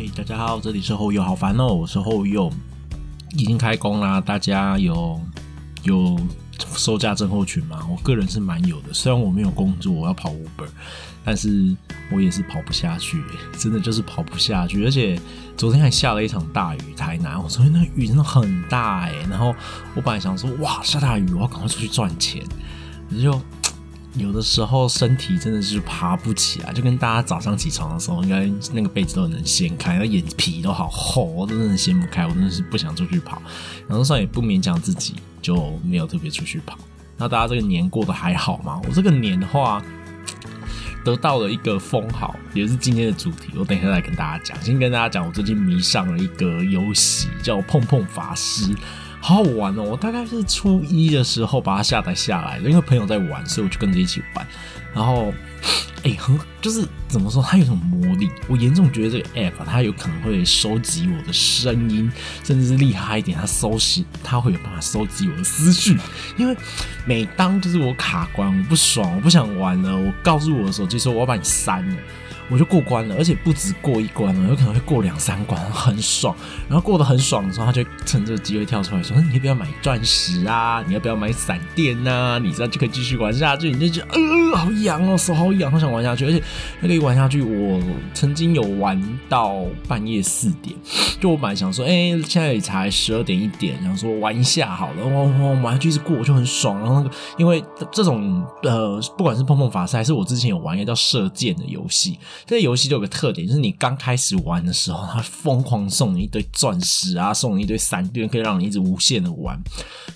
嘿，大家好，这里是后又，好烦哦，我是后又，已经开工啦，大家有有收假症候群吗？我个人是蛮有的，虽然我没有工作，我要跑 Uber，但是我也是跑不下去，真的就是跑不下去，而且昨天还下了一场大雨，台南，我昨天那雨真的很大哎，然后我本来想说，哇，下大雨，我要赶快出去赚钱，就。有的时候身体真的是爬不起来，就跟大家早上起床的时候，应该那个被子都能掀开，那眼皮都好厚，我真的掀不开，我真的是不想出去跑。然后上也不勉强自己，就没有特别出去跑。那大家这个年过得还好吗？我这个年的话，得到了一个封号，也是今天的主题。我等一下来跟大家讲。先跟大家讲，我最近迷上了一个游戏，叫碰碰法师。好好玩哦！我大概是初一的时候把它下载下来的，因为朋友在玩，所以我就跟着一起玩。然后，哎，很就是怎么说，它有种魔力。我严重觉得这个 app 它有可能会收集我的声音，甚至是厉害一点，它收集它会有办法收集我的思绪。因为每当就是我卡关，我不爽，我不想玩了，我告诉我的手机说我要把你删了。我就过关了，而且不止过一关了，有可能会过两三关，很爽。然后过得很爽的时候，他就趁这个机会跳出来说：“你要不要买钻石啊？你要不要买闪电呐？你这样就可以继续玩下去。”你就觉得呃，好痒哦，手好痒，好想玩下去。而且那个一玩下去，我曾经有玩到半夜四点。就我本来想说，哎，现在也才十二点一点，想说玩一下好了，玩玩玩下去一直过我就很爽。然后那个，因为这种呃，不管是碰碰法师，还是我之前有玩一个叫射箭的游戏。这个游戏就有个特点，就是你刚开始玩的时候，它疯狂送你一堆钻石啊，送你一堆闪电，可以让你一直无限的玩，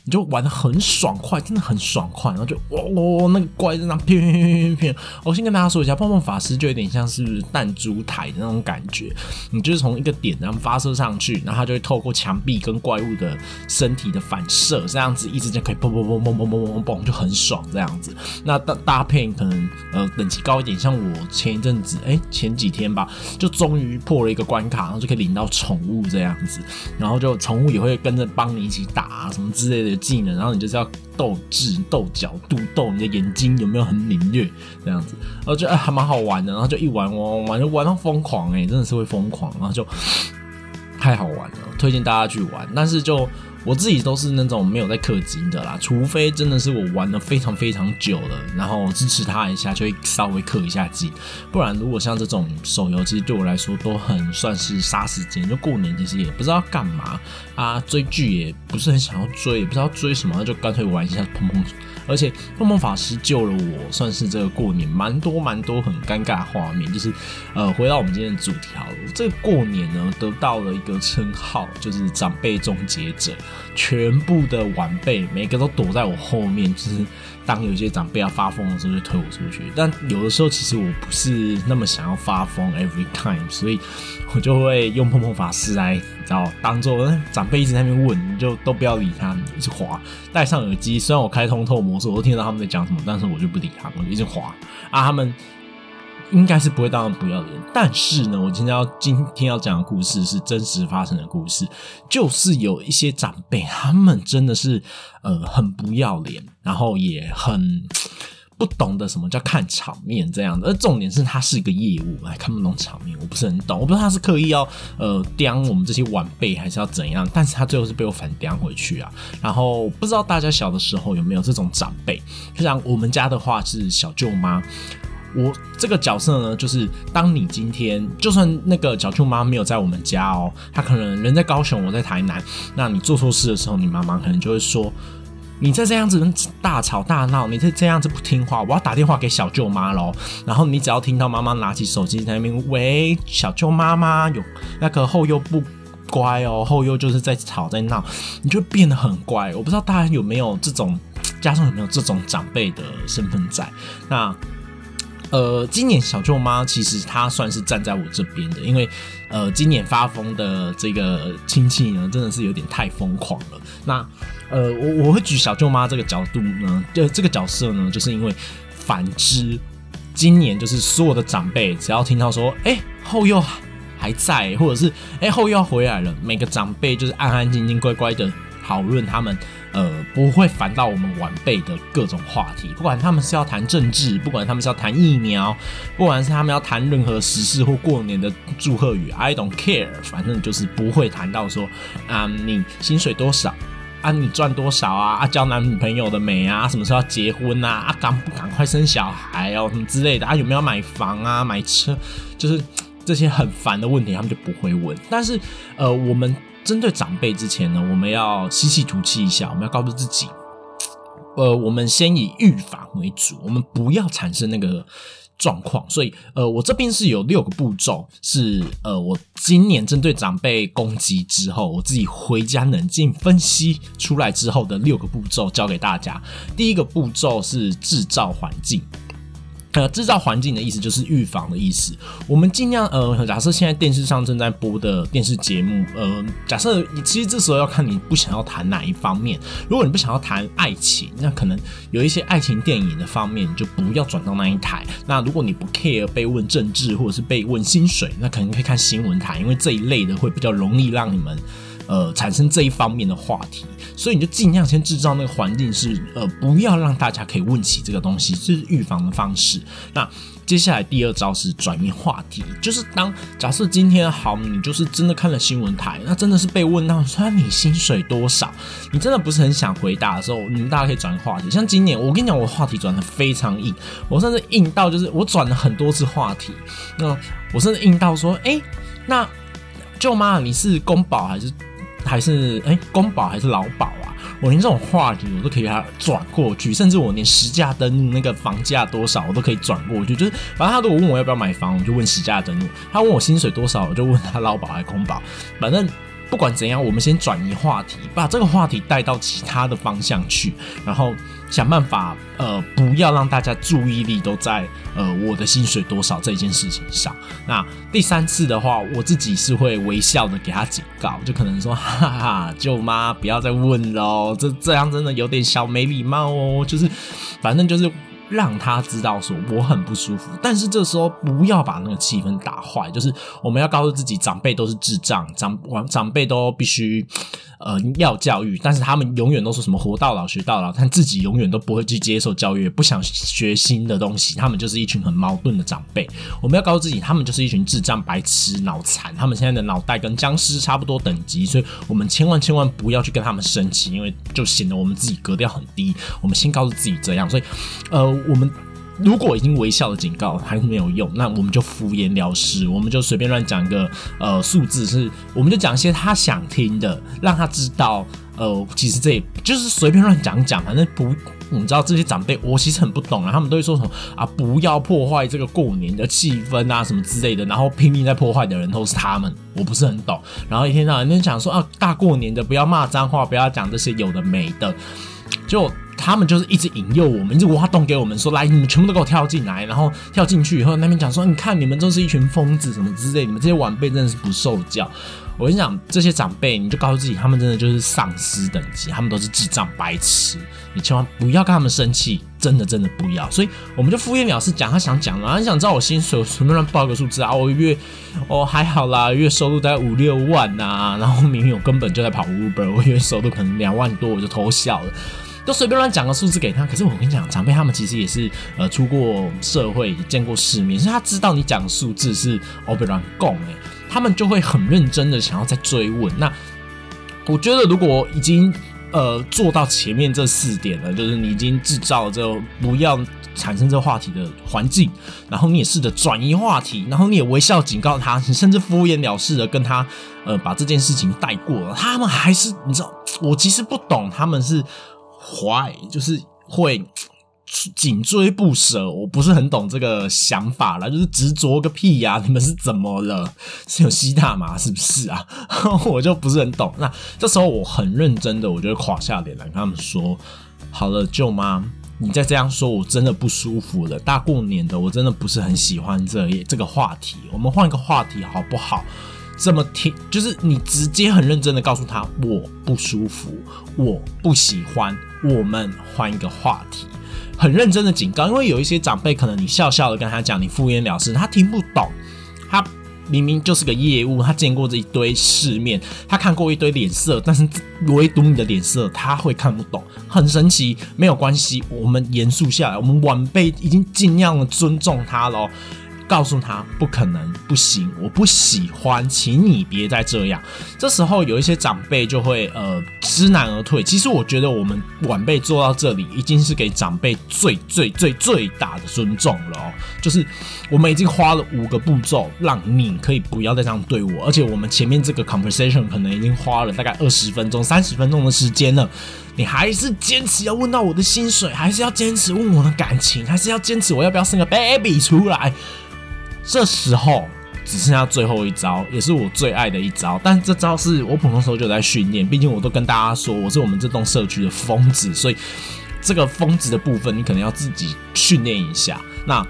你就玩的很爽快，真的很爽快。然后就哇哇，那个怪在那骗骗骗骗。我先跟大家说一下，碰碰法师就有点像是弹珠台的那种感觉，你就是从一个点然后发射上去，然后它就会透过墙壁跟怪物的身体的反射，这样子一直就可以砰砰砰砰砰砰砰砰，就很爽这样子。那搭搭配可能呃等级高一点，像我前一阵子。哎，前几天吧，就终于破了一个关卡，然后就可以领到宠物这样子，然后就宠物也会跟着帮你一起打什么之类的技能，然后你就是要斗智、斗角度、斗你的眼睛有没有很敏锐这样子，然后就哎还蛮好玩的，然后就一玩玩玩就玩到疯狂哎，真的是会疯狂，然后就太好玩了，推荐大家去玩，但是就。我自己都是那种没有在氪金的啦，除非真的是我玩的非常非常久了，然后支持他一下，就会稍微氪一下金。不然，如果像这种手游，其实对我来说都很算是杀时间。就过年其实也不知道干嘛啊，追剧也不是很想要追，也不知道追什么，那就干脆玩一下碰碰。而且碰碰法师救了我，算是这个过年蛮多蛮多很尴尬的画面。就是呃，回到我们今天的主题好了，这过年呢得到了一个称号，就是长辈终结者。全部的晚辈每个都躲在我后面，就是当有些长辈要发疯的时候就推我出去。但有的时候其实我不是那么想要发疯，every time，所以我就会用碰碰法师来，然后当做长辈一直在那边问，你就都不要理他，一直滑，戴上耳机。虽然我开通透模式，我都听到他们在讲什么，但是我就不理他们，一直滑啊，他们。应该是不会当然不要脸，但是呢，我今天要今天要讲的故事是真实发生的故事，就是有一些长辈，他们真的是呃很不要脸，然后也很不懂得什么叫看场面这样的。而重点是他是一个业务，还看不懂场面，我不是很懂，我不知道他是刻意要呃刁我们这些晚辈，还是要怎样，但是他最后是被我反刁回去啊。然后不知道大家小的时候有没有这种长辈，就像我们家的话是小舅妈。我这个角色呢，就是当你今天就算那个小舅妈没有在我们家哦，她可能人在高雄，我在台南。那你做错事的时候，你妈妈可能就会说：“你再这样子大吵大闹，你再这样子不听话，我要打电话给小舅妈喽。”然后你只要听到妈妈拿起手机在那边喂小舅妈妈，有那个后又不乖哦，后又就是在吵在闹，你就变得很乖。我不知道大家有没有这种家中有没有这种长辈的身份在那。呃，今年小舅妈其实她算是站在我这边的，因为呃，今年发疯的这个亲戚呢，真的是有点太疯狂了。那呃，我我会举小舅妈这个角度呢，就这个角色呢，就是因为反之，今年就是所有的长辈只要听到说，哎，后又还在，或者是哎后又要回来了，每个长辈就是安安静静、乖乖的讨论他们呃不会烦到我们晚辈的各种话题，不管他们是要谈政治，不管他们是要谈疫苗，不管是他们要谈任何时事或过年的祝贺语，I don't care，反正就是不会谈到说啊你薪水多少。啊，你赚多少啊？啊，交男女朋友的没啊？什么时候要结婚啊？啊，赶不赶快生小孩哦？什么之类的啊？有没有买房啊？买车？就是这些很烦的问题，他们就不会问。但是，呃，我们针对长辈之前呢，我们要吸气吐气一下，我们要告诉自己，呃，我们先以预防为主，我们不要产生那个。状况，所以呃，我这边是有六个步骤，是呃，我今年针对长辈攻击之后，我自己回家冷静分析出来之后的六个步骤，教给大家。第一个步骤是制造环境。呃，制造环境的意思就是预防的意思。我们尽量呃，假设现在电视上正在播的电视节目，呃，假设其实这时候要看你不想要谈哪一方面。如果你不想要谈爱情，那可能有一些爱情电影的方面你，就不要转到那一台。那如果你不 care 被问政治或者是被问薪水，那可能可以看新闻台，因为这一类的会比较容易让你们。呃，产生这一方面的话题，所以你就尽量先制造那个环境，是呃，不要让大家可以问起这个东西，这是预防的方式。那接下来第二招是转移话题，就是当假设今天好，你就是真的看了新闻台，那真的是被问到说你薪水多少，你真的不是很想回答的时候，你们大家可以转移话题。像今年，我跟你讲，我话题转的非常硬，我甚至硬到就是我转了很多次话题，那我甚至硬到说，哎，那舅妈你是公保还是？还是哎，公保还是劳保啊？我连这种话题我都可以给他转过去，甚至我连实价登录那个房价多少我都可以转过去。就是反正他如果问我要不要买房，我就问实价登录；他问我薪水多少，我就问他劳保还是公保。反正。不管怎样，我们先转移话题，把这个话题带到其他的方向去，然后想办法呃，不要让大家注意力都在呃我的薪水多少这件事情上。那第三次的话，我自己是会微笑的给他警告，就可能说哈哈，舅妈不要再问喽，这这样真的有点小没礼貌哦。就是反正就是。让他知道说我很不舒服，但是这时候不要把那个气氛打坏。就是我们要告诉自己，长辈都是智障，长长辈都必须呃要教育，但是他们永远都说什么活到老学到老，但自己永远都不会去接受教育，不想学新的东西。他们就是一群很矛盾的长辈。我们要告诉自己，他们就是一群智障、白痴、脑残，他们现在的脑袋跟僵尸差不多等级，所以我们千万千万不要去跟他们生气，因为就显得我们自己格调很低。我们先告诉自己这样，所以呃。我们如果已经微笑的警告还是没有用，那我们就敷衍了事，我们就随便乱讲一个呃数字，是我们就讲一些他想听的，让他知道呃，其实这也就是随便乱讲讲，反正不，你知道这些长辈我其实很不懂啊，他们都会说什么啊，不要破坏这个过年的气氛啊什么之类的，然后拼命在破坏的人都是他们，我不是很懂，然后一天到晚就讲说啊，大过年的不要骂脏话，不要讲这些有的没的，就。他们就是一直引诱我们，一直挖洞给我们，说来你们全部都给我跳进来，然后跳进去以后，那边讲说，你看你们都是一群疯子什么之类，你们这些晚辈真的是不受教。我跟你讲，这些长辈，你就告诉自己，他们真的就是丧尸等级，他们都是智障白痴，你千万不要跟他们生气，真的真的不要。所以我们就敷衍了事讲他想讲的，他想知道我薪水，我随便乱报个数字啊，我月哦还好啦，月收入大概五六万呐，然后明明我根本就在跑 Uber，我月收入可能两万多，我就偷笑了。都随便乱讲个数字给他，可是我跟你讲，长辈他们其实也是呃出过社会，见过世面，所以他知道你讲数字是欧贝乱供哎，他们就会很认真的想要再追问。那我觉得如果已经呃做到前面这四点了，就是你已经制造这不要产生这话题的环境，然后你也试着转移话题，然后你也微笑警告他，你甚至敷衍了事的跟他呃把这件事情带过了，他们还是你知道，我其实不懂他们是。坏就是会紧追不舍，我不是很懂这个想法了，就是执着个屁呀！你们是怎么了？是有吸大麻是不是啊？我就不是很懂。那这时候我很认真的，我就垮下脸来跟他们说：好了，舅妈，你再这样说，我真的不舒服了。大过年的，我真的不是很喜欢这这个话题，我们换一个话题好不好？这么听，就是你直接很认真的告诉他，我不舒服，我不喜欢，我们换一个话题，很认真的警告，因为有一些长辈可能你笑笑的跟他讲，你敷衍了事，他听不懂，他明明就是个业务，他见过这一堆世面，他看过一堆脸色，但是唯独你的脸色他会看不懂，很神奇。没有关系，我们严肃下来，我们晚辈已经尽量的尊重他了。告诉他不可能，不行，我不喜欢，请你别再这样。这时候有一些长辈就会呃知难而退。其实我觉得我们晚辈做到这里，已经是给长辈最最最最大的尊重了哦。就是我们已经花了五个步骤，让你可以不要再这样对我。而且我们前面这个 conversation 可能已经花了大概二十分钟、三十分钟的时间了，你还是坚持要问到我的薪水，还是要坚持问我的感情，还是要坚持我要不要生个 baby 出来？这时候只剩下最后一招，也是我最爱的一招。但这招是我普通时候就在训练，毕竟我都跟大家说我是我们这栋社区的疯子，所以这个疯子的部分你可能要自己训练一下。那。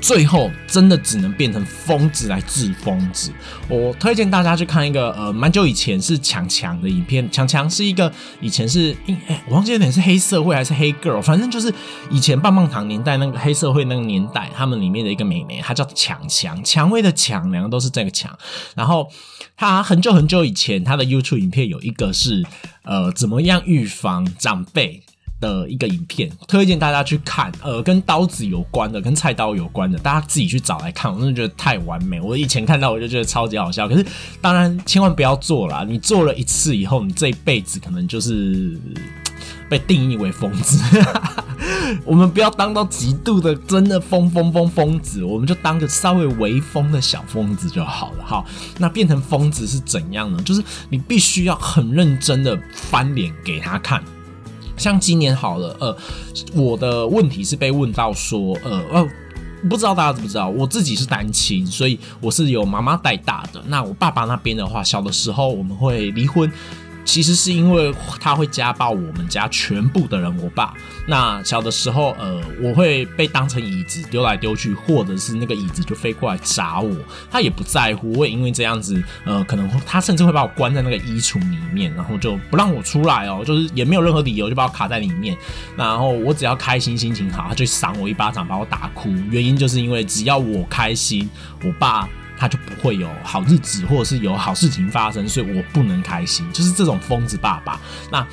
最后真的只能变成疯子来治疯子。我推荐大家去看一个呃，蛮久以前是强强的影片。强强是一个以前是，哎，我忘记有点是黑社会还是黑 girl，反正就是以前棒棒糖年代那个黑社会那个年代，他们里面的一个美眉，她叫强强，蔷薇的强，两个都是这个强。然后她很久很久以前，她的 YouTube 影片有一个是呃，怎么样预防长辈。的一个影片，推荐大家去看，呃，跟刀子有关的，跟菜刀有关的，大家自己去找来看。我真的觉得太完美，我以前看到我就觉得超级好笑。可是，当然千万不要做了，你做了一次以后，你这一辈子可能就是被定义为疯子。我们不要当到极度的真的疯疯疯疯子，我们就当个稍微微疯的小疯子就好了。好，那变成疯子是怎样呢？就是你必须要很认真的翻脸给他看。像今年好了，呃，我的问题是被问到说，呃，呃，不知道大家知不知道，我自己是单亲，所以我是由妈妈带大的。那我爸爸那边的话，小的时候我们会离婚。其实是因为他会家暴我们家全部的人，我爸。那小的时候，呃，我会被当成椅子丢来丢去，或者是那个椅子就飞过来砸我，他也不在乎。我也因为这样子，呃，可能他甚至会把我关在那个衣橱里面，然后就不让我出来哦，就是也没有任何理由就把我卡在里面。然后我只要开心心情好，他就赏我一巴掌，把我打哭。原因就是因为只要我开心，我爸。他就不会有好日子，或者是有好事情发生，所以我不能开心，就是这种疯子爸爸。那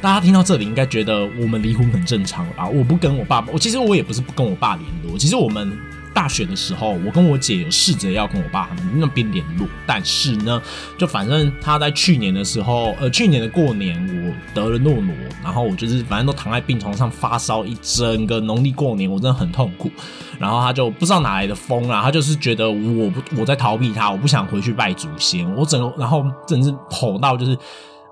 大家听到这里，应该觉得我们离婚很正常了吧？我不跟我爸爸，我其实我也不是不跟我爸联络，其实我们。大学的时候，我跟我姐有试着要跟我爸他们那边联络，但是呢，就反正他在去年的时候，呃，去年的过年我得了诺诺，然后我就是反正都躺在病床上发烧一整个农历过年，我真的很痛苦。然后他就不知道哪来的风啊，他就是觉得我不我在逃避他，我不想回去拜祖先，我整个然后真是吼到就是。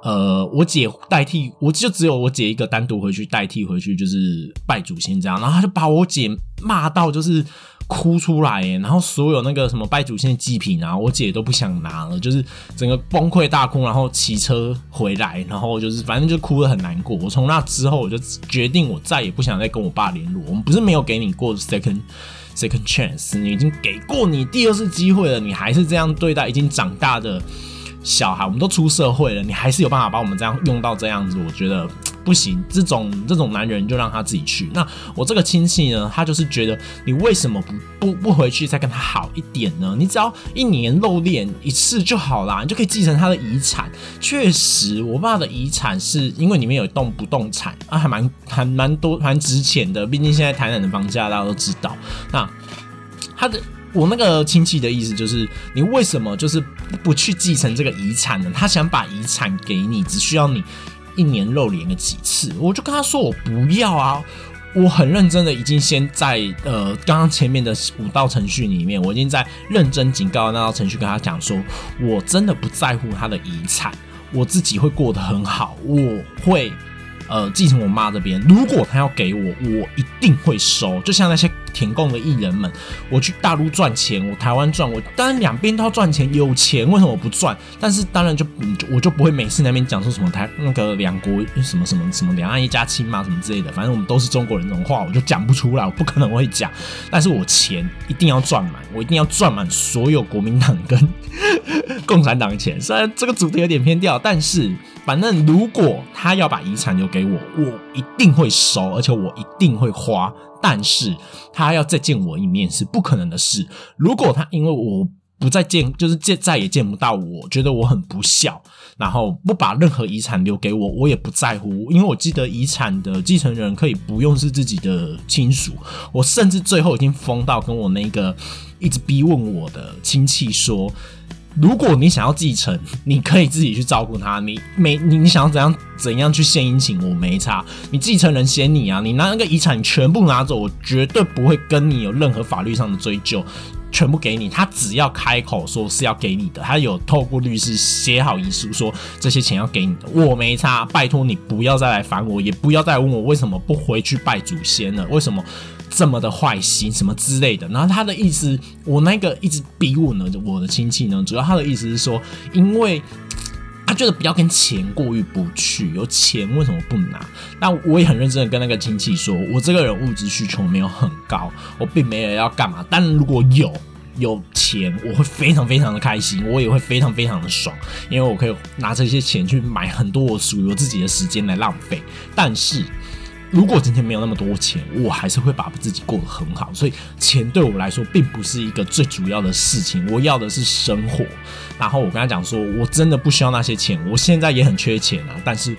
呃，我姐代替，我就只有我姐一个单独回去代替回去，就是拜祖先这样。然后他就把我姐骂到就是哭出来，然后所有那个什么拜祖先的祭品啊，我姐都不想拿了，就是整个崩溃大哭，然后骑车回来，然后就是反正就哭得很难过。我从那之后我就决定，我再也不想再跟我爸联络。我们不是没有给你过 second second chance，你已经给过你第二次机会了，你还是这样对待已经长大的。小孩，我们都出社会了，你还是有办法把我们这样用到这样子，我觉得不行。这种这种男人就让他自己去。那我这个亲戚呢，他就是觉得你为什么不不不回去再跟他好一点呢？你只要一年露脸一次就好啦，你就可以继承他的遗产。确实，我爸的遗产是因为里面有一栋不动产啊，还蛮还蛮多蛮值钱的。毕竟现在台南的房价大家都知道。那他的。我那个亲戚的意思就是，你为什么就是不去继承这个遗产呢？他想把遗产给你，只需要你一年露脸了几次。我就跟他说，我不要啊！我很认真的，已经先在呃刚刚前面的五道程序里面，我已经在认真警告那道程序跟他讲说，我真的不在乎他的遗产，我自己会过得很好，我会。呃，继承我妈这边，如果他要给我，我一定会收。就像那些填供的艺人们，我去大陆赚钱，我台湾赚，我当然两边都要赚钱，有钱为什么我不赚？但是当然就我就不会每次那边讲说什么台那个两国什么什么什么两岸一家亲嘛什么之类的，反正我们都是中国人这种话，我就讲不出来，我不可能会讲。但是我钱一定要赚满，我一定要赚满所有国民党跟 共产党的钱。虽然这个主题有点偏掉，但是。反正如果他要把遗产留给我，我一定会收，而且我一定会花。但是他要再见我一面是不可能的事。如果他因为我不再见，就是见再也见不到我，觉得我很不孝，然后不把任何遗产留给我，我也不在乎，因为我记得遗产的继承人可以不用是自己的亲属，我甚至最后已经疯到跟我那个一直逼问我的亲戚说。如果你想要继承，你可以自己去照顾他。你没你你想要怎样怎样去献殷勤，我没差。你继承人先你啊，你拿那个遗产全部拿走，我绝对不会跟你有任何法律上的追究，全部给你。他只要开口说是要给你的，他有透过律师写好遗书说这些钱要给你的，我没差。拜托你不要再来烦我，也不要再问我为什么不回去拜祖先了，为什么？这么的坏心什么之类的，然后他的意思，我那个一直逼问呢，我的亲戚呢，主要他的意思是说，因为他觉得不要跟钱过意不去，有钱为什么不拿？那我也很认真的跟那个亲戚说，我这个人物质需求没有很高，我并没有要干嘛，但如果有有钱，我会非常非常的开心，我也会非常非常的爽，因为我可以拿这些钱去买很多我属于我自己的时间来浪费，但是。如果今天没有那么多钱，我还是会把自己过得很好。所以钱对我来说并不是一个最主要的事情，我要的是生活。然后我跟他讲说，我真的不需要那些钱，我现在也很缺钱啊，但是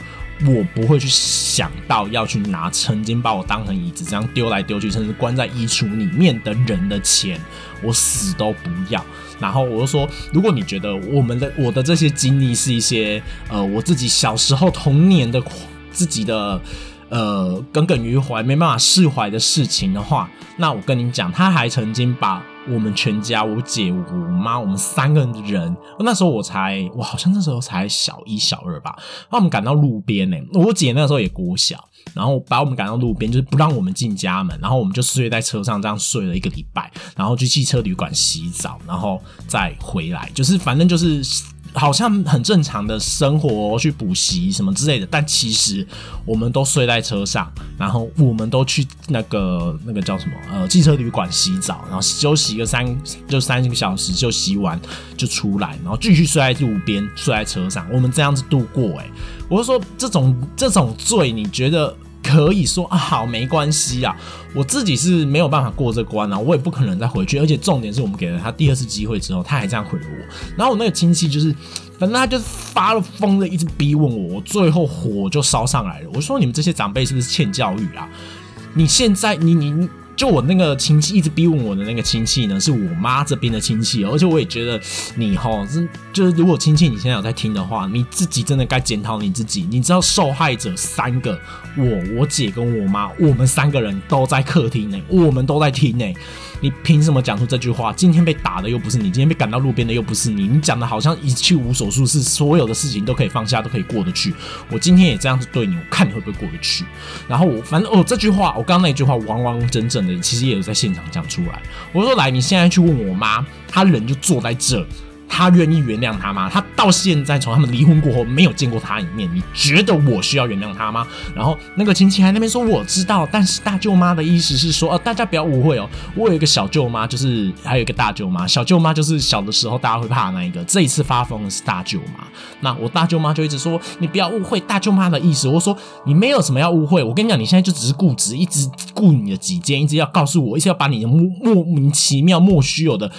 我不会去想到要去拿曾经把我当成椅子这样丢来丢去，甚至关在衣橱里面的人的钱，我死都不要。然后我就说，如果你觉得我们的我的这些经历是一些呃我自己小时候童年的自己的。呃，耿耿于怀、没办法释怀的事情的话，那我跟你讲，他还曾经把我们全家，我姐、我妈，我们三个人，那时候我才，我好像那时候才小一、小二吧，把我们赶到路边呢。我姐那时候也国小，然后把我们赶到路边，就是不让我们进家门，然后我们就睡在车上，这样睡了一个礼拜，然后去汽车旅馆洗澡，然后再回来，就是反正就是。好像很正常的生活，去补习什么之类的，但其实我们都睡在车上，然后我们都去那个那个叫什么呃汽车旅馆洗澡，然后休息个三就三个小时就洗完就出来，然后继续睡在路边睡在车上，我们这样子度过。哎，我就说这种这种罪，你觉得？可以说啊，好没关系啊，我自己是没有办法过这关啊，我也不可能再回去。而且重点是我们给了他第二次机会之后，他还这样回了我。然后我那个亲戚就是，反正他就是发了疯的，一直逼问我，我最后火就烧上来了。我说你们这些长辈是不是欠教育啊？你现在你你。就我那个亲戚一直逼问我的那个亲戚呢，是我妈这边的亲戚，而且我也觉得你哈，是就是如果亲戚你现在有在听的话，你自己真的该检讨你自己。你知道受害者三个，我、我姐跟我妈，我们三个人都在客厅内，我们都在听内。你凭什么讲出这句话？今天被打的又不是你，今天被赶到路边的又不是你，你讲的好像一去无所事事，所有的事情都可以放下，都可以过得去。我今天也这样子对你，我看你会不会过得去？然后我反正哦，这句话我刚刚那句话完完整整的，其实也有在现场讲出来。我说来，你现在去问我妈，她人就坐在这。他愿意原谅他吗？他到现在从他们离婚过后没有见过他一面，你觉得我需要原谅他吗？然后那个亲戚还那边说我知道，但是大舅妈的意思是说，呃，大家不要误会哦，我有一个小舅妈，就是还有一个大舅妈。小舅妈就是小的时候大家会怕那一个，这一次发疯的是大舅妈。那我大舅妈就一直说你不要误会大舅妈的意思。我说你没有什么要误会，我跟你讲，你现在就只是固执，一直顾你的己见，一直要告诉我，一直要把你的莫莫名其妙、莫须有的。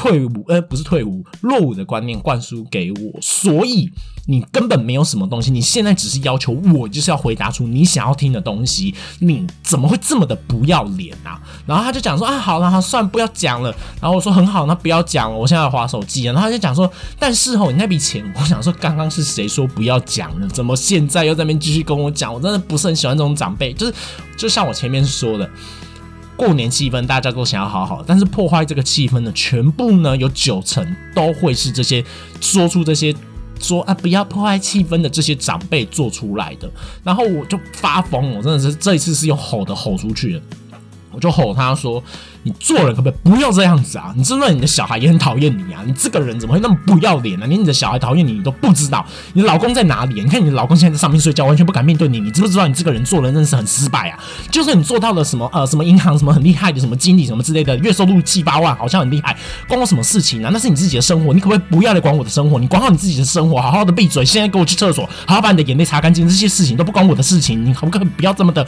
退伍，呃，不是退伍，落伍的观念灌输给我，所以你根本没有什么东西。你现在只是要求我，就是要回答出你想要听的东西。你怎么会这么的不要脸啊？然后他就讲说啊，好了，好，算不要讲了。然后我说很好，那不要讲了，我现在要划手机。然后他就讲说，但是哦，你那笔钱，我想说，刚刚是谁说不要讲了？怎么现在又在那边继续跟我讲？我真的不是很喜欢这种长辈，就是就像我前面说的。过年气氛大家都想要好好，但是破坏这个气氛的全部呢，有九成都会是这些说出这些说啊不要破坏气氛的这些长辈做出来的。然后我就发疯，我真的是这一次是用吼的吼出去的，我就吼他说。你做人可不可以不要这样子啊？你知道你的小孩也很讨厌你啊！你这个人怎么会那么不要脸呢？连你的小孩讨厌你你都不知道，你老公在哪里？你看你老公现在在上面睡觉，完全不敢面对你。你知不知道你这个人做人真是很失败啊？就算你做到了什么呃什么银行什么很厉害的什么经理什么之类的，月收入七八万，好像很厉害，关我什么事情啊？那是你自己的生活，你可不可以不要来管我的生活？你管好你自己的生活，好好的闭嘴！现在给我去厕所，好好把你的眼泪擦干净。这些事情都不关我的事情，你可不可以不要这么的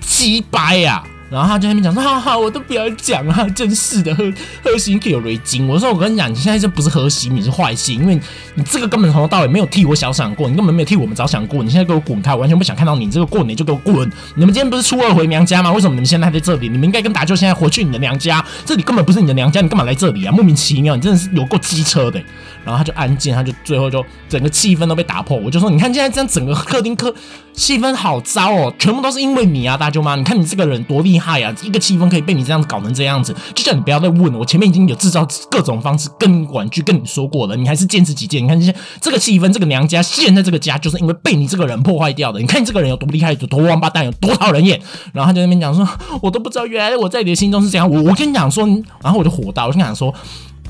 鸡掰呀？然后他就在那边讲说：“哈哈，我都不要讲啊，真是的，喝喝心可有雷金。”我说：“我跟你讲，你现在这不是喝心，你是坏心，因为你这个根本从头到尾没有替我想想过，你根本没有替我们着想过。你现在给我滚开，我完全不想看到你。这个过年就给我滚！你们今天不是初二回娘家吗？为什么你们现在还在这里？你们应该跟达舅现在回去你的娘家，这里根本不是你的娘家，你干嘛来这里啊？莫名其妙，你真的是有够机车的。”然后他就安静，他就最后就整个气氛都被打破。我就说，你看现在这样整个客厅客气氛好糟哦，全部都是因为你啊，大舅妈！你看你这个人多厉害啊，一个气氛可以被你这样子搞成这样子，就叫你不要再问了。我前面已经有制造各种方式跟婉拒跟你说过了，你还是坚持己见。你看现在这个气氛，这个娘家现在这个家就是因为被你这个人破坏掉的。你看你这个人有多厉害，有多王八蛋，有多讨人厌。然后他就那边讲说，我都不知道原来我在你的心中是这样。我我跟你讲说，然后我就火大，我跟你讲说。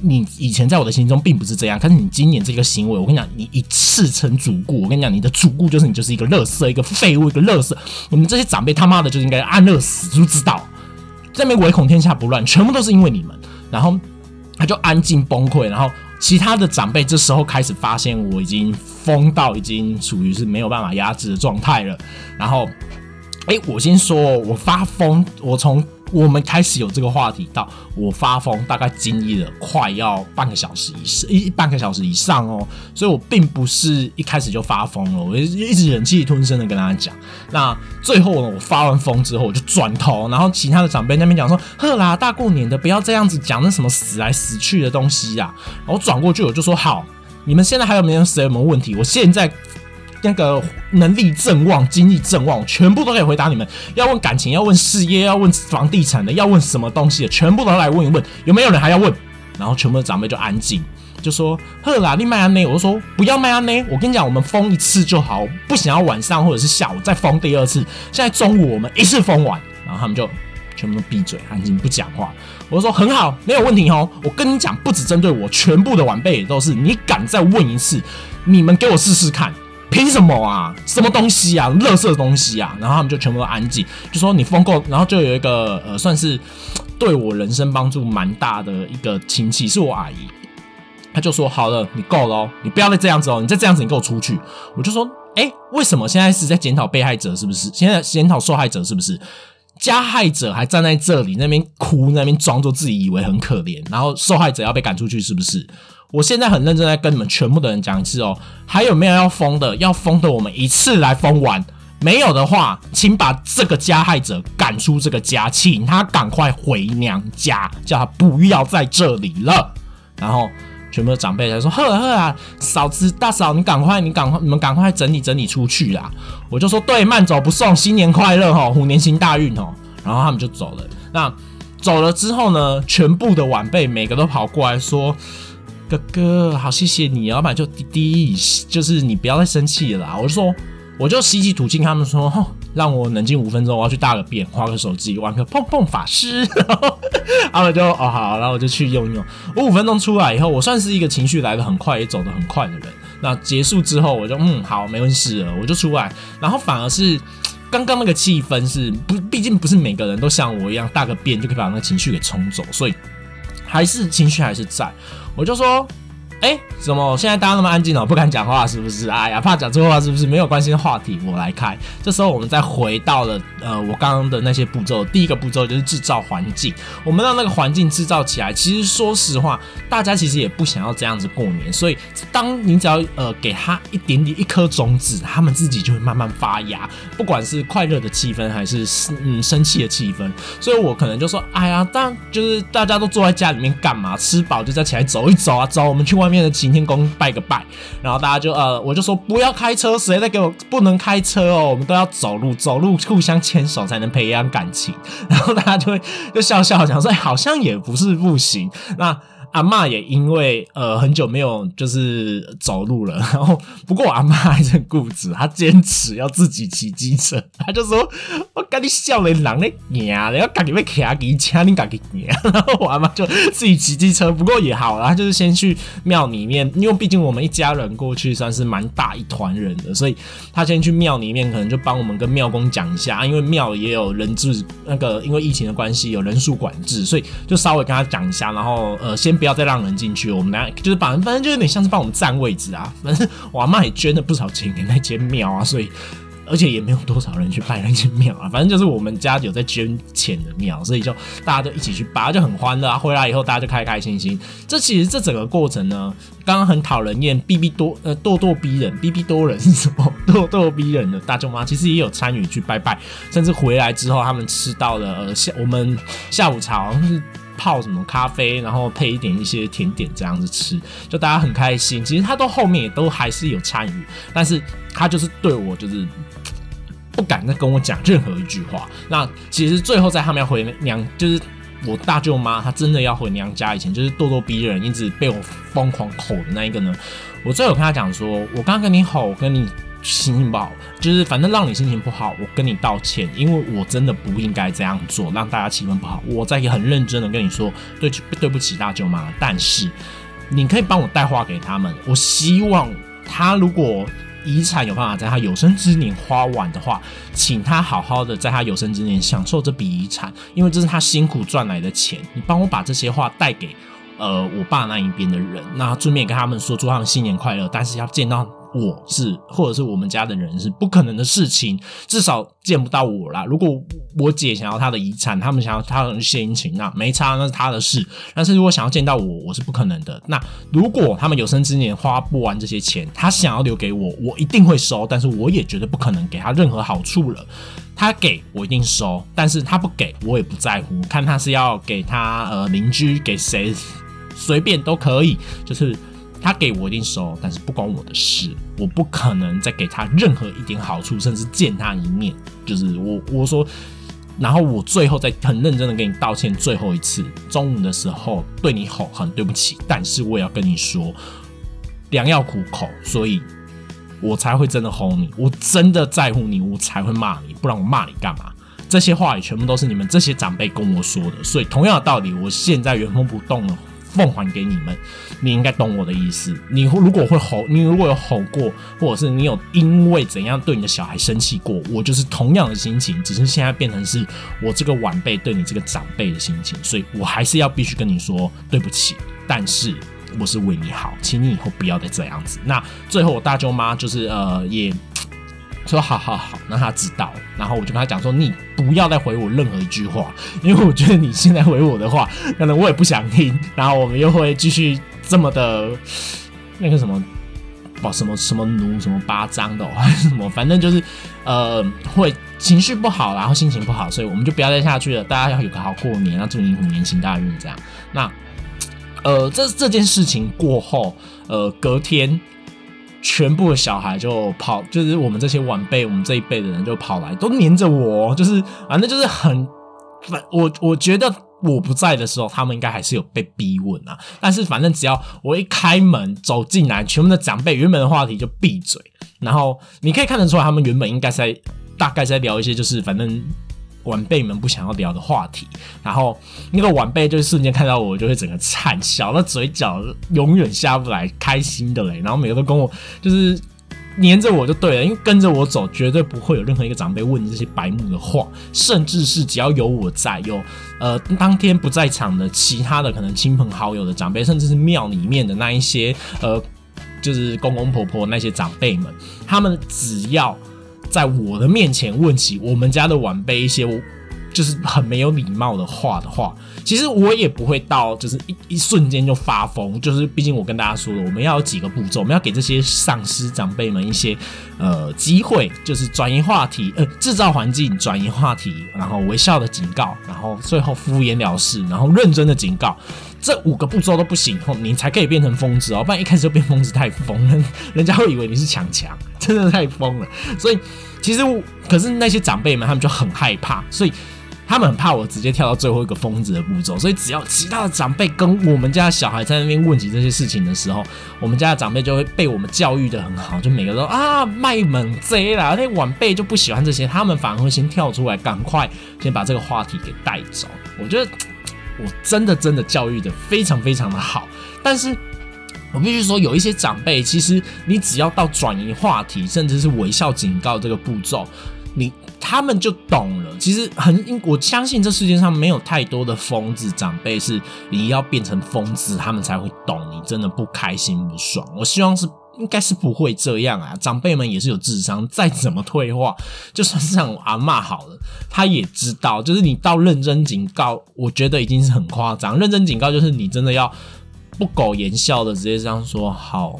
你以前在我的心中并不是这样，可是你今年这个行为，我跟你讲，你一次成主顾，我跟你讲，你的主顾就是你就是一个乐色，一个废物，一个乐色。我们这些长辈他妈的就应该安乐死，知不知道？在那边唯恐天下不乱，全部都是因为你们。然后他就安静崩溃，然后其他的长辈这时候开始发现我已经疯到已经处于是没有办法压制的状态了。然后，哎，我先说，我发疯，我从。我们开始有这个话题，到我发疯，大概经历了快要半个小时以上，一半个小时以上哦，所以我并不是一开始就发疯了，我一直忍气吞声的跟大家讲。那最后呢，我发完疯之后，我就转头，然后其他的长辈那边讲说：“呵啦，大过年的不要这样子讲那什么死来死去的东西呀。”然后转过去我就说：“好，你们现在还有没有谁有什么问题？我现在。”那个能力正旺，经济正旺，全部都可以回答你们。要问感情，要问事业，要问房地产的，要问什么东西的，全部都来问一问。有没有人还要问？然后全部的长辈就安静，就说：“赫拉利麦安内。”我就说：“不要麦安内。”我跟你讲，我们封一次就好，不想要晚上或者是下午再封第二次。现在中午我们一次封完，然后他们就全部都闭嘴，安静不讲话。我说：“很好，没有问题哦。”我跟你讲，不止针对我，全部的晚辈也都是。你敢再问一次，你们给我试试看。凭什么啊？什么东西啊？垃圾东西啊！然后他们就全部都安静，就说你疯够。然后就有一个呃，算是对我人生帮助蛮大的一个亲戚，是我阿姨。她就说：“好了，你够了，你不要再这样子哦，你再这样子，你给我出去。”我就说：“哎，为什么现在是在检讨被害者？是不是？现在检讨受害者？是不是？加害者还站在这里那边哭，那边装作自己以为很可怜，然后受害者要被赶出去，是不是？”我现在很认真在跟你们全部的人讲一次哦，还有没有要封的？要封的，我们一次来封完。没有的话，请把这个加害者赶出这个家，请他赶快回娘家，叫他不要在这里了。然后全部的长辈才说：“呵呵啊，嫂子大嫂，你赶快，你赶快，你们赶快整理整理出去啦。”我就说：“对，慢走不送，新年快乐哈，虎年行大运哦。”然后他们就走了。那走了之后呢，全部的晚辈每个都跑过来说。哥哥，好谢谢你，要不然就滴滴，就是你不要再生气了。我就说，我就吸气吐气，他们说，让我冷静五分钟，我要去大个便，花个手机，玩个碰碰法师，然后，就哦好，然后我就去用一用。我五分钟出来以后，我算是一个情绪来的很快，也走得很快的人。那结束之后，我就嗯好，没问题了，我就出来。然后反而是刚刚那个气氛是不，毕竟不是每个人都像我一样大个便就可以把那个情绪给冲走，所以还是情绪还是在。我就说。哎，怎么现在大家那么安静了，不敢讲话是不是？哎呀，怕讲错话是不是？没有关系的话题我来开。这时候我们再回到了呃，我刚刚的那些步骤。第一个步骤就是制造环境，我们让那个环境制造起来。其实说实话，大家其实也不想要这样子过年。所以，当你只要呃给他一点点一颗种子，他们自己就会慢慢发芽。不管是快乐的气氛还是嗯生气的气氛，所以我可能就说，哎呀，但就是大家都坐在家里面干嘛？吃饱就再起来走一走啊，走，我们去外面。面的擎天宫拜个拜，然后大家就呃，我就说不要开车，谁在给我不能开车哦，我们都要走路，走路互相牵手才能培养感情，然后大家就会就笑笑讲说，好像也不是不行，那。阿妈也因为呃很久没有就是走路了，然后不过我阿妈还是很固执，她坚持要自己骑机车，她就说：“我跟你笑脸狼咧娘，然后赶紧被卡给掐你赶紧娘。”然后我阿妈就自己骑机车，不过也好啦，就是先去庙里面，因为毕竟我们一家人过去算是蛮大一团人的，所以他先去庙里面，可能就帮我们跟庙公讲一下，因为庙也有人质，那个因为疫情的关系有人数管制，所以就稍微跟他讲一下，然后呃先。不要再让人进去，我们俩就是把，反正就有点像是帮我们占位置啊。反正我妈也捐了不少钱给那间庙啊，所以而且也没有多少人去拜那间庙啊，反正就是我们家有在捐钱的庙，所以就大家都一起去拜，就很欢乐啊。回来以后大家就开开心心。这其实这整个过程呢，刚刚很讨人厌，逼逼多呃咄咄逼人，逼逼多人是什么？咄咄逼人的大舅妈其实也有参与去拜拜，甚至回来之后他们吃到了呃下我们下午茶好像是泡什么咖啡，然后配一点一些甜点这样子吃，就大家很开心。其实他到后面也都还是有参与，但是他就是对我就是。不敢再跟我讲任何一句话。那其实最后在他们要回娘，就是我大舅妈，她真的要回娘家以前，就是咄咄逼人，一直被我疯狂吼的那一个呢。我最后跟他讲说，我刚刚跟你吼，跟你心情不好，就是反正让你心情不好，我跟你道歉，因为我真的不应该这样做，让大家气氛不好。我在很认真的跟你说，对对不起大舅妈，但是你可以帮我带话给他们，我希望他如果。遗产有办法在他有生之年花完的话，请他好好的在他有生之年享受这笔遗产，因为这是他辛苦赚来的钱。你帮我把这些话带给呃我爸那一边的人，那顺便跟他们说祝他们新年快乐，但是要见到。我是，或者是我们家的人是不可能的事情，至少见不到我啦。如果我姐想要她的遗产，他们想要她的献殷勤，那没差，那是他的事。但是如果想要见到我，我是不可能的。那如果他们有生之年花不完这些钱，他想要留给我，我一定会收。但是我也绝对不可能给他任何好处了。他给我一定收，但是他不给我也不在乎。看他是要给他呃邻居，给谁，随便都可以，就是。他给我一定收，但是不关我的事，我不可能再给他任何一点好处，甚至见他一面。就是我我说，然后我最后再很认真的跟你道歉，最后一次中午的时候对你吼，很对不起，但是我也要跟你说，良药苦口，所以我才会真的吼你，我真的在乎你，我才会骂你，不然我骂你干嘛？这些话语全部都是你们这些长辈跟我说的，所以同样的道理，我现在原封不动了。奉还给你们，你应该懂我的意思。你如果会吼，你如果有吼过，或者是你有因为怎样对你的小孩生气过，我就是同样的心情，只是现在变成是我这个晚辈对你这个长辈的心情，所以我还是要必须跟你说对不起。但是我是为你好，请你以后不要再这样子。那最后我大舅妈就是呃也。说好好好，让他知道。然后我就跟他讲说：“你不要再回我任何一句话，因为我觉得你现在回我的话，可能我也不想听。然后我们又会继续这么的，那个什么，把什么什么奴什么八张的还是什么，反正就是呃，会情绪不好，然后心情不好，所以我们就不要再下去了。大家要有个好过年，要祝你虎年行大运，这样。那呃，这这件事情过后，呃，隔天。全部的小孩就跑，就是我们这些晚辈，我们这一辈的人就跑来，都黏着我，就是反正就是很我。我觉得我不在的时候，他们应该还是有被逼问啊。但是反正只要我一开门走进来，全部的长辈原本的话题就闭嘴，然后你可以看得出来，他们原本应该在大概在聊一些，就是反正。晚辈们不想要聊的话题，然后那个晚辈就瞬间看到我，就会整个惨笑，那嘴角永远下不来，开心的嘞。然后每个都跟我就是黏着我就对了，因为跟着我走，绝对不会有任何一个长辈问这些白目的话，甚至是只要有我在，有呃当天不在场的其他的可能亲朋好友的长辈，甚至是庙里面的那一些呃就是公公婆婆那些长辈们，他们只要。在我的面前问起我们家的晚辈一些就是很没有礼貌的话的话，其实我也不会到就是一一瞬间就发疯。就是毕竟我跟大家说了，我们要有几个步骤，我们要给这些上司长辈们一些呃机会，就是转移话题，呃制造环境，转移话题，然后微笑的警告，然后最后敷衍了事，然后认真的警告。这五个步骤都不行后，你才可以变成疯子哦，不然一开始就变疯子太疯了，人家会以为你是强强，真的太疯了。所以其实，可是那些长辈们他们就很害怕，所以他们很怕我直接跳到最后一个疯子的步骤。所以只要其他的长辈跟我们家小孩在那边问起这些事情的时候，我们家的长辈就会被我们教育的很好，就每个人都啊卖萌贼啦，那晚辈就不喜欢这些，他们反而会先跳出来，赶快先把这个话题给带走。我觉得。我真的真的教育的非常非常的好，但是我必须说，有一些长辈，其实你只要到转移话题，甚至是微笑警告这个步骤，你他们就懂了。其实很，我相信这世界上没有太多的疯子长辈是你要变成疯子，他们才会懂你真的不开心不爽。我希望是应该是不会这样啊。长辈们也是有智商，再怎么退化，就算是让我阿嬷好了，他也知道，就是你到认真警告，我觉得已经是很夸张。认真警告就是你真的要不苟言笑的直接这样说好。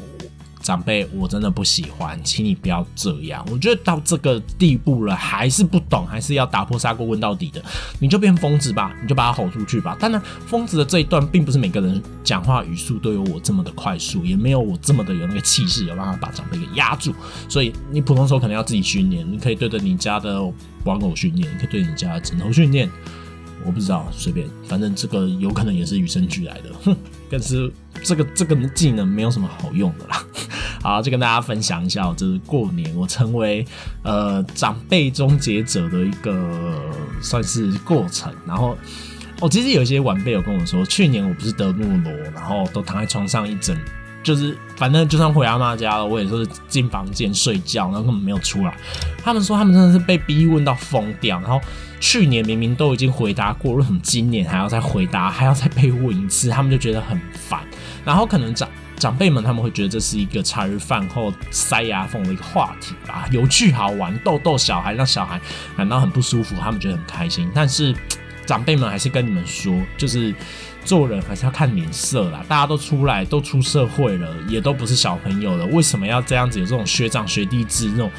长辈，我真的不喜欢，请你不要这样。我觉得到这个地步了，还是不懂，还是要打破砂锅问到底的，你就变疯子吧，你就把他吼出去吧。当然，疯子的这一段，并不是每个人讲话语速都有我这么的快速，也没有我这么的有那个气势，有办法把长辈给压住。所以，你普通时候可能要自己训练，你可以对着你家的玩偶训练，你可以对你家的枕头训练。我不知道，随便，反正这个有可能也是与生俱来的，哼。但是这个这个技能没有什么好用的啦。好，就跟大家分享一下，就是过年我成为呃长辈终结者的一个算是过程。然后，哦，其实有一些晚辈有跟我说，去年我不是得诺罗，然后都躺在床上一整。就是反正就算回阿妈家了，我也是进房间睡觉，然后根本没有出来。他们说他们真的是被逼问到疯掉。然后去年明明都已经回答过，为什么今年还要再回答，还要再被问一次？他们就觉得很烦。然后可能长长辈们他们会觉得这是一个茶余饭后塞牙缝的一个话题吧，有趣好玩，逗逗小孩，让小孩感到很不舒服，他们觉得很开心。但是长辈们还是跟你们说，就是。做人还是要看脸色啦，大家都出来，都出社会了，也都不是小朋友了，为什么要这样子有这种学长学弟制那种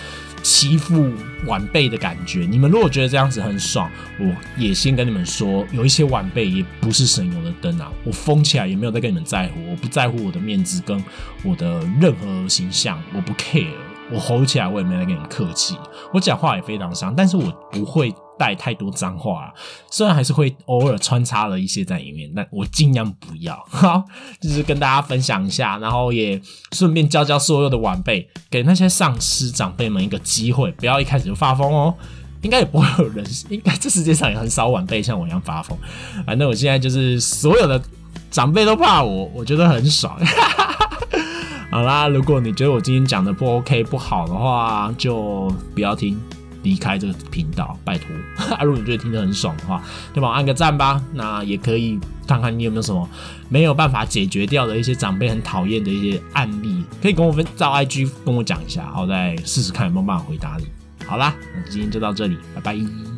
欺负晚辈的感觉？你们如果觉得这样子很爽，我也先跟你们说，有一些晚辈也不是省油的灯啊，我疯起来也没有在跟你们在乎，我不在乎我的面子跟我的任何形象，我不 care，我吼起来我也没来跟你客气，我讲话也非常伤，但是我不会。带太多脏话，虽然还是会偶尔穿插了一些在里面，但我尽量不要。好，就是跟大家分享一下，然后也顺便教教所有的晚辈，给那些上司长辈们一个机会，不要一开始就发疯哦。应该也不会有人，应该这世界上也很少晚辈像我一样发疯。反正我现在就是所有的长辈都怕我，我觉得很爽。好啦，如果你觉得我今天讲的不 OK 不好的话，就不要听。离开这个频道，拜托！如果你觉得听得很爽的话，就帮我按个赞吧。那也可以看看你有没有什么没有办法解决掉的一些长辈很讨厌的一些案例，可以跟我分到 IG 跟我讲一下，我再试试看有没有办法回答你。好啦，那今天就到这里，拜拜。